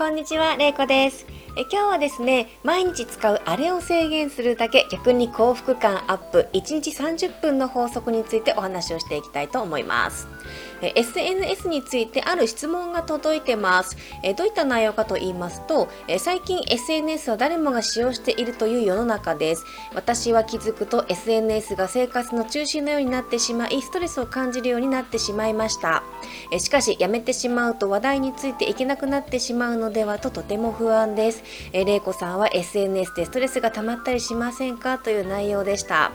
こんにちは、れいこです。え。今日はですね、毎日使うあれを制限するだけ逆に幸福感アップ1日30分の法則についてお話をしていきたいと思います。え SNS についてある質問が届いてます。えどういった内容かと言いますと、え最近 SNS は誰もが使用しているという世の中です。私は気づくと SNS が生活の中心のようになってしまい、ストレスを感じるようになってしまいました。えしかし、やめてしまうと話題についていけなくなってしまうのではととても不安です。えれいこさんは SNS でストレスが溜まったりしませんか？という内容でした。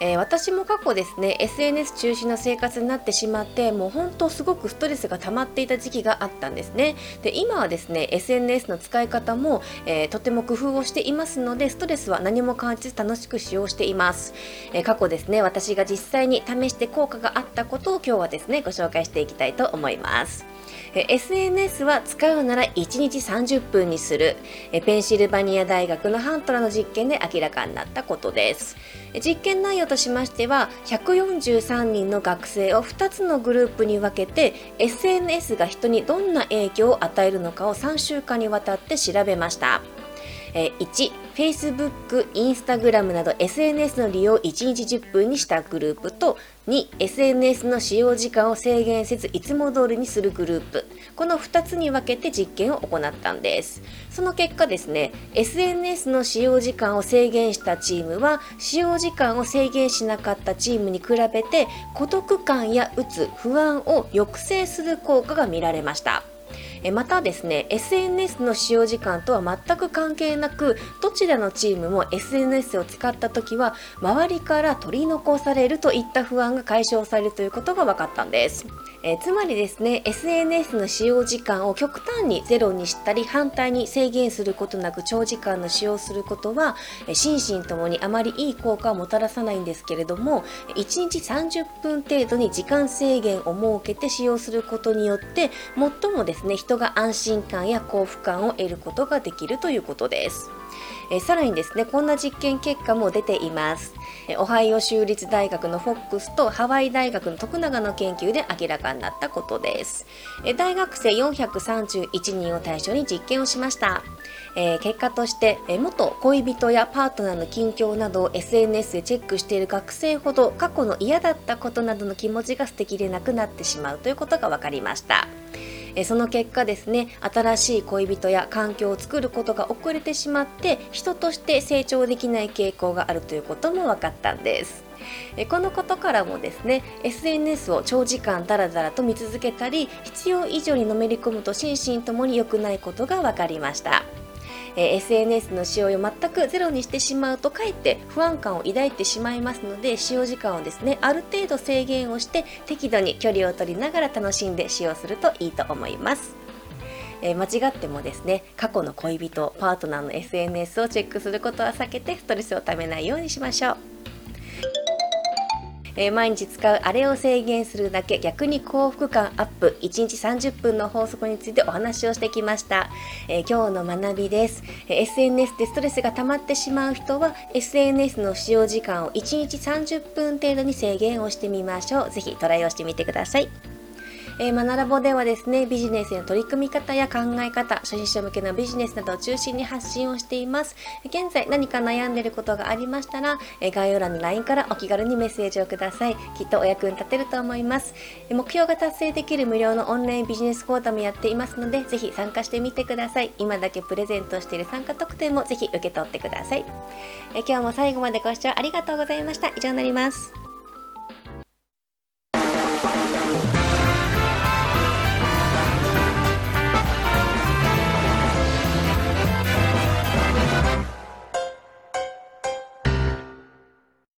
えー、私も過去ですね SNS 中心の生活になってしまってもう本当すごくストレスが溜まっていた時期があったんですね。で今はですね SNS の使い方も、えー、とても工夫をしていますのでストレスは何も感じず楽しく使用しています、えー、過去ですね私が実際に試して効果があったことを今日はですねご紹介していきたいと思います。SNS は使うなら1日30分にする。ペンシルバニア大学のハントラの実験で明らかになったことです。実験内容としましては143人の学生を2つのグループに分けて SNS が人にどんな影響を与えるのかを3週間にわたって調べました。1、Facebook、Instagram など SNS の利用を1日10分にしたグループと2、SNS の使用時間を制限せずいつも通りにするグループ。この2つに分けて実験を行ったんです。その結果ですね SNS の使用時間を制限したチームは使用時間を制限しなかったチームに比べて孤独感やうつ不安を抑制する効果が見られました。またですね SNS の使用時間とは全く関係なくどちらのチームも SNS を使った時は周りから取り残されるといった不安が解消されるということが分かったんです。え、つまりですね SNS の使用時間を極端にゼロにしたり反対に制限することなく長時間の使用することは、え心身ともにあまりいい効果をもたらさないんですけれども1日30分程度に時間制限を設けて使用することによって最もですね人が安心感や幸福感を得ることができるということです。えさらにですねこんな実験結果も出ていますオハイオ州立大学のフォックスとハワイ大学の徳永の研究で明らかになったことです大学生431人を対象に実験をしましたえー、結果として、え、元恋人やパートナーの近況などを SNS でチェックしている学生ほど過去の嫌だったことなどの気持ちが捨てきれなくなってしまうということが分かりました。えその結果ですね新しい恋人や環境を作ることが遅れてしまって人として成長できない傾向があるということも分かったんです。えこのことからもですね SNS を長時間ダラダラと見続けたり必要以上にのめり込むと心身ともに良くないことが分かりました。え、SNS の使用を全くゼロにしてしまうとかえって不安感を抱いてしまいますので使用時間をですねある程度制限をして適度に距離を取りながら楽しんで使用するといいと思います。え、間違ってもですね過去の恋人パートナーの SNS をチェックすることは避けてストレスをためないようにしましょう。えー、毎日使うあれを制限するだけ逆に幸福感アップ1日30分の法則についてお話をしてきました、えー、今日の学びです、えー、SNS でストレスが溜まってしまう人は SNS の使用時間を1日30分程度に制限をしてみましょう。ぜひトライをしてみてください。えー、マナラボではですね、ビジネスへの取り組み方や考え方、初心者向けのビジネスなどを中心に発信をしています。現在何か悩んでいることがありましたら、えー、概要欄の LINE からお気軽にメッセージをください。きっとお役に立てると思います。目標が達成できる無料のオンラインビジネス講座もやっていますので、ぜひ参加してみてください。今だけプレゼントしている参加特典もぜひ受け取ってください。え今日も最後までご視聴ありがとうございました。以上になります。